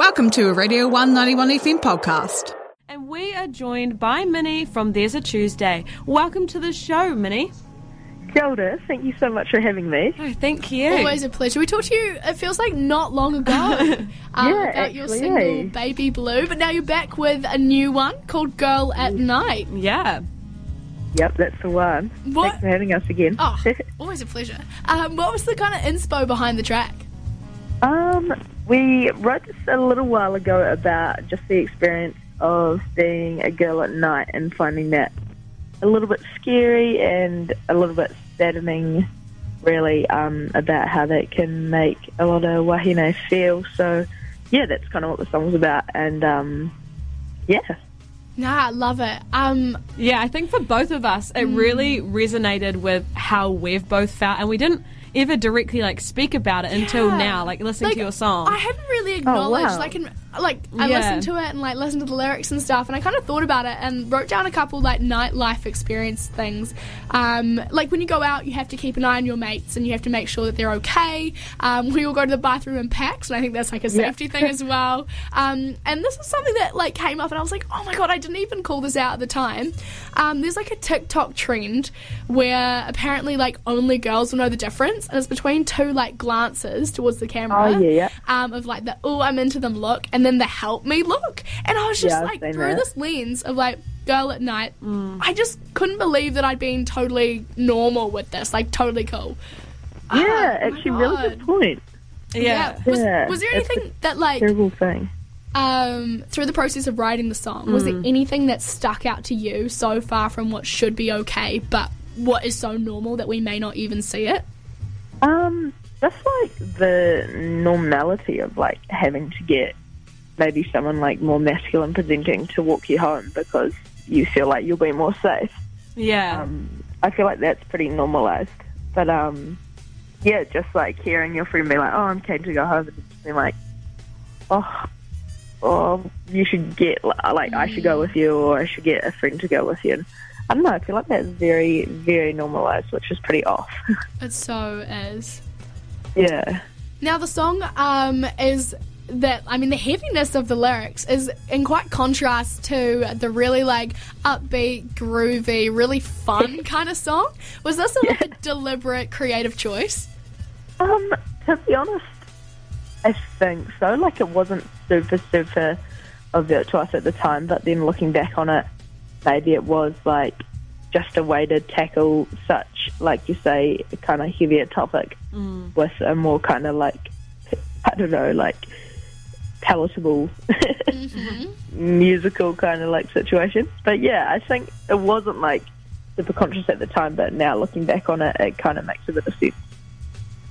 Welcome to a Radio 191 FM podcast. And we are joined by Minnie from There's a Tuesday. Welcome to the show, Minnie. Kia ora. Thank you so much for having me. Oh, thank you. Always a pleasure. We talked to you, it feels like not long ago, um, Yeah, about your single? Baby Blue, but now you're back with a new one called Girl at Night. yeah. Yep, that's the one. What? Thanks for having us again. Oh, always a pleasure. Um, what was the kind of inspo behind the track? Um, we wrote this a little while ago about just the experience of being a girl at night and finding that a little bit scary and a little bit saddening, really, um, about how that can make a lot of wahine feel. So, yeah, that's kind of what the song's about. And, um, yeah. Nah, I love it. Um, Yeah, I think for both of us, it really resonated with how we've both felt, and we didn't ever directly like speak about it until Yeah. now, like listening like, to your song. I hadn't really oh, acknowledged, wow. like, in, like I Yeah. listened to it and like listened to the lyrics and stuff, and I kind of thought about it and wrote down a couple like nightlife experience things. Um, like when you go out, you have to keep an eye on your mates and you have to make sure that they're okay. Um, we all go to the bathroom in packs, and I think that's like a safety thing as well. Um, and this is something that like came up, and I was like, oh my god, I didn't even call this out at the time. Um, there's like a TikTok trend where apparently like only girls will know the difference, and it's between two like glances towards the camera Oh, yeah, yeah. um, of like the oh I'm into them look and then the help me look and I was just Yeah, like through that. this lens of like girl at night Mm. I just couldn't believe that I'd been totally normal with this like totally cool Yeah, my actually, really good point. yeah. Was, Yeah, was there it's anything that like Terrible thing. um, through the process of writing the song was Mm. there anything that stuck out to you so far from what should be okay but what is so normal that we may not even see it Um, just like the normality of like having to get maybe someone like more masculine presenting to walk you home because you feel like you'll be more safe. Yeah. Um, I feel like that's pretty normalized. But um, yeah, just like hearing your friend be like, "Oh, I'm keen to go home," and just being like, "Oh." Oh, you should get like I should go with you, or I should get a friend to go with you. And I don't know. I feel like that's very, very normalized, which is pretty off. it so is yeah. Now the song um, is that I mean the heaviness of the lyrics is in quite contrast to the really like upbeat, groovy, really fun kind of song. Was this a, like, a deliberate creative choice? Um, to be honest, I think so. Like, it wasn't super, super overt to us at the time, but then looking back on it, maybe it was like just a way to tackle such, like you say, kind of heavier topic with a more kind of like, I don't know, like palatable musical kind of like situation. But yeah, I think it wasn't like super conscious at the time, but now looking back on it, it kind of makes a bit of sense.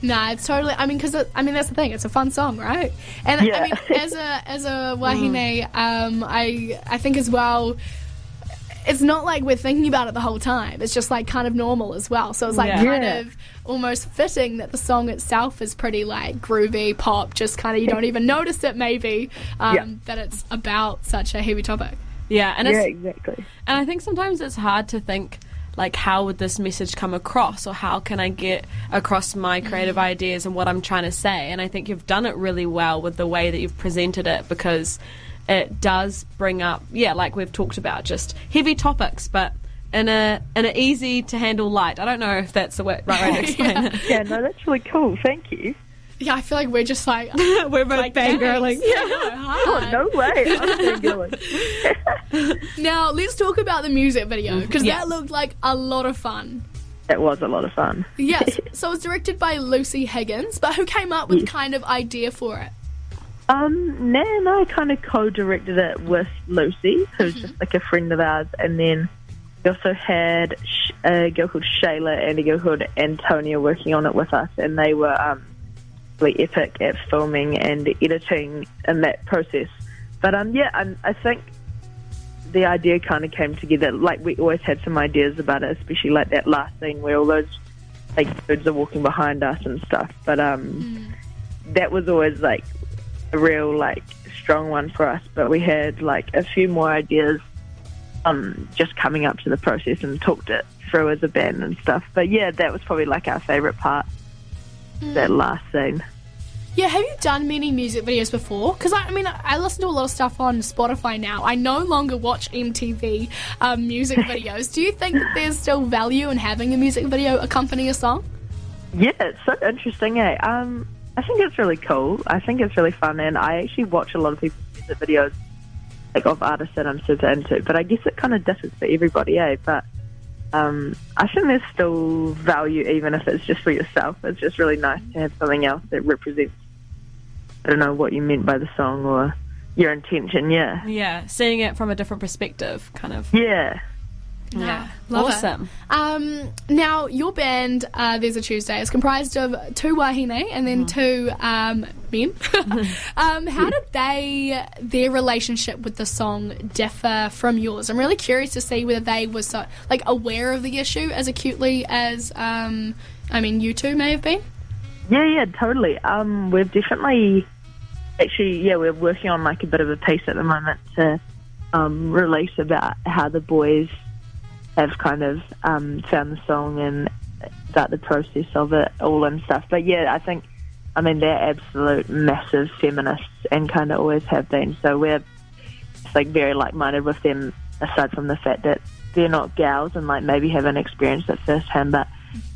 Nah, it's totally. I mean, because I mean that's the thing. It's a fun song, right? And I mean, as a as a wahine, um, I I think as well. It's not like we're thinking about it the whole time. It's just like kind of normal as well. So it's like Yeah. kind Yeah. of almost fitting that the song itself is pretty like groovy pop. Just kind of you don't even notice it maybe um, Yeah. that it's about such a heavy topic. yeah. And Yeah, exactly. And I think sometimes it's hard to think like how would this message come across or how can I get across my creative ideas and what I'm trying to say. And I think you've done it really well with the way that you've presented it because it does bring up yeah, like we've talked about, just heavy topics but in a in an easy to handle light. I don't know if that's the way, right way to explain it. Yeah, no, that's really cool. Thank you. Yeah, I feel like we're just like We're both like fangirling. Yeah. Oh, no way. I'm going. Now let's talk about the music video mm-hmm. because Yeah. that looked like a lot of fun. It was a lot of fun. Yes. so it was directed by Lucy Higgins, but who came up with kind of idea for it? Um, Nan and I kind of co-directed it with Lucy, who's just like a friend of ours, and then we also had a girl called Shayla and a girl called Antonia working on it with us, and they were um, really epic at filming and editing in that process. But um, yeah, I, I think the idea kind of came together. Like we always had some ideas about it, especially like that last scene where all those like birds are walking behind us and stuff. But um, that was always like a real like strong one for us. But we had like a few more ideas um, just coming up to the process and talked it through as a band and stuff. But yeah, that was probably like our favourite part. That last scene. Yeah, have you done many music videos before? Because I, I mean, I, I listen to a lot of stuff on Spotify now. I no longer watch MTV um, music videos. Do you think that there's still value in having a music video accompany a song? Yeah, it's so interesting, eh? Um, I think it's really cool. I think it's really fun, and I actually watch a lot of people's music videos, like of artists that I'm super into. But I guess it kind of differs for everybody, eh? But um, I think there's still value, even if it's just for yourself. It's just really nice to have something else that represents. I don't know what you meant by the song or your intention. Yeah, Yeah, seeing it from a different perspective, kind of. yeah. Yeah, love it. awesome. Um, now, your band, uh, There's a Tuesday, is comprised of two wahine and then two um, men. um, how did they, their relationship with the song differ from yours? I'm really curious to see whether they were so, like, aware of the issue as acutely as, um, I mean, you two may have been. Yeah, yeah, totally. Um, we've definitely, actually, yeah, we're working on like a bit of a piece at the moment to um, release about how the boys have kind of um, found the song and about the process of it all and stuff. But yeah, I think, I mean, they're absolute massive feminists and kind of always have been. So we're like very like-minded with them, aside from the fact that they're not gals and like maybe haven't experienced it firsthand, but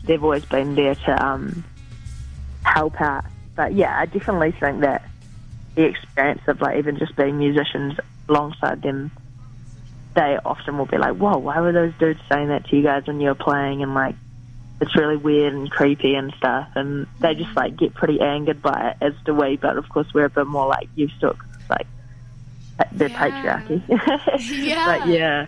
they've always been there to um, help out. But yeah, I definitely think that the experience of like even just being musicians alongside them, they often will be like, "Whoa, why were those dudes saying that to you guys when you were playing?" And like, it's really weird and creepy and stuff. And they just like get pretty angered by it, as do we. But of course, we're a bit more like used to it. 'cause it's like the Yeah. patriarchy. Yeah. but yeah,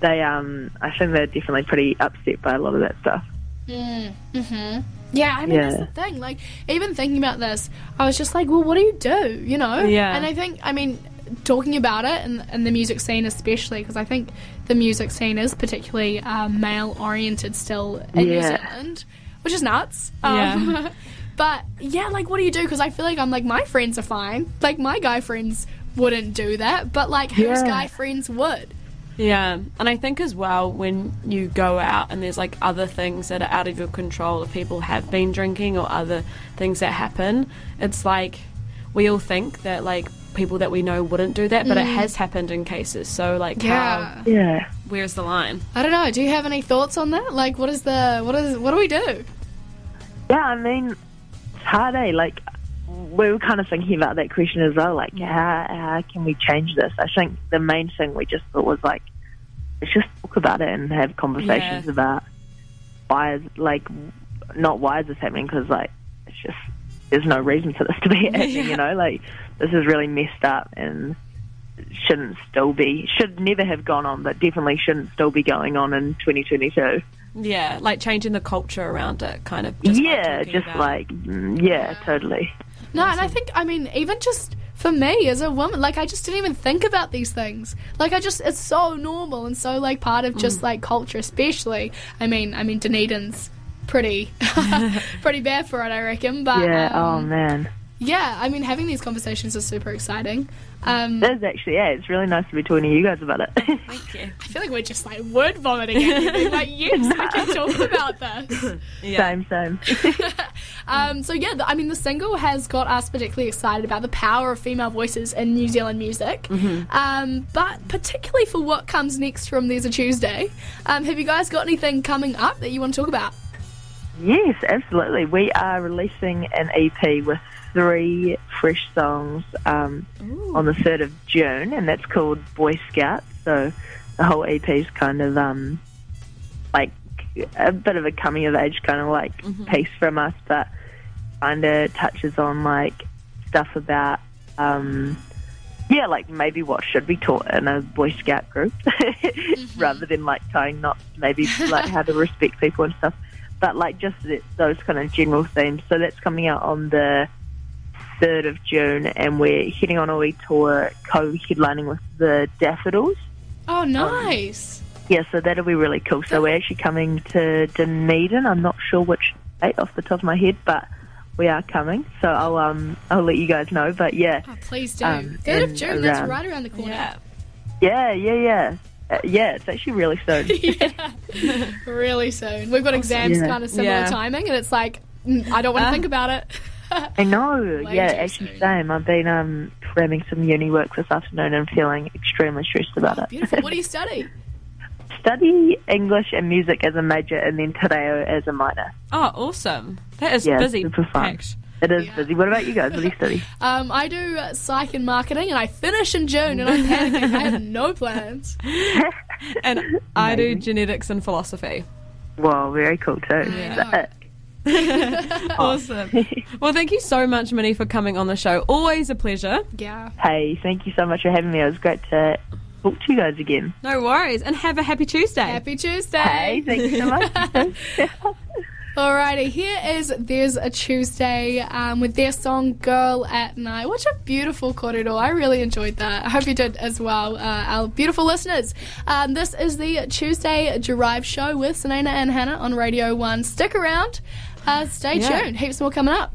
they um, I think they're definitely pretty upset by a lot of that stuff. Mm hmm. Yeah, I mean that's Yeah. the thing. Like even thinking about this, I was just like, well, what do you do? You know? Yeah. And I think, I mean, talking about it and, and the music scene especially, because I think the music scene is particularly um, male oriented still in New Zealand, which is nuts. Yeah. Um, but yeah, like, what do you do? Because I feel like I'm like my friends are fine. Like my guy friends wouldn't do that, but like whose guy friends would? Yeah, and I think as well when you go out and there's like other things that are out of your control, if people have been drinking or other things that happen, it's like we all think that like people that we know wouldn't do that, but it has happened in cases. So like, how, Yeah. where's the line? I don't know. Do you have any thoughts on that? Like, what is the what is what do we do? Yeah, I mean, it's hard, eh? Like, we were kind of thinking about that question as well. Like, how, how can we change this? I think the main thing we just thought was like, let's just talk about it and have conversations Yeah. about why is like, not why is this happening? Because like, it's just there's no reason for this to be happening. You know, like this is really messed up and shouldn't still be should never have gone on, but definitely shouldn't still be going on in 2022. Yeah, like changing the culture around it, kind of. Just yeah, just about like mm, yeah, totally. No, and I think I mean even just for me as a woman, like I just didn't even think about these things. Like I just it's so normal and so like part of Mm. just like culture, especially. I mean, I mean Dunedin's pretty pretty bad for it, I reckon. But Yeah. oh um, man. yeah, I mean having these conversations is super exciting. Um, That's actually yeah. It's really nice to be talking to you guys about it. Thank you. I feel like we're just like word vomiting at you, being like yes, we can talk about this. Yeah. same, same. Um, so yeah, the, I mean, the single has got us particularly excited about the power of female voices in New Zealand music. Um, but particularly for what comes next from There's a Tuesday, um, have you guys got anything coming up that you want to talk about? Yes, absolutely. We are releasing an EP with three fresh songs um, on the third of June, and that's called Boy Scouts. So the whole EP is kind of um, like a bit of a coming of age kind of like piece from us, but kind of touches on like stuff about um, yeah, like maybe what should be taught in a Boy Scout group rather than like tying knots, maybe like how to respect people and stuff. But like just those kind of general themes. So that's coming out on the 3rd of June, and we're heading on a wee tour co headlining with the Daffodils. Oh, nice. Yeah, so that'll be really cool. So we're actually coming to Dunedin. I'm not sure which date off the top of my head, but we are coming. So I'll um I'll let you guys know. But yeah, Oh, please do. Um, 3rd of and June, that's right around the corner. Yeah. yeah, yeah, yeah, uh, yeah. It's actually really soon. Really soon. We've got exams Yeah. kind of similar Yeah. timing, and it's like, mm, I don't want to Ah. think about it. I know. Way yeah, actually, soon. same. I've been um cramming some uni work this afternoon and feeling extremely stressed about it. Beautiful. What do you study? Study English and music as a major, and then Te Reo as a minor. Oh, awesome. That is Yeah, busy super fun. packed. It is Yeah. busy. What about you guys? What do you study? Um, I do uh, psych and marketing, and I finish in June, and I'm panicking. I have no plans. And I do genetics and philosophy. Wow, very cool too. Yeah. Awesome. well, thank you so much, Minnie, for coming on the show. Always a pleasure. Yeah. Hey, thank you so much for having me. It was great to talk to you guys again. No worries. And have a happy Tuesday. Happy Tuesday. Hey, thank you so much. Alrighty, here is There's a Tuesday um, with their song Girl at Night. What a beautiful korero. I really enjoyed that. I hope you did as well, uh, our beautiful listeners. Um, this is the Tuesday Drive Show with Sanena and Hannah on Radio 1. Stick around, uh, stay Yeah. tuned. Heaps more coming up.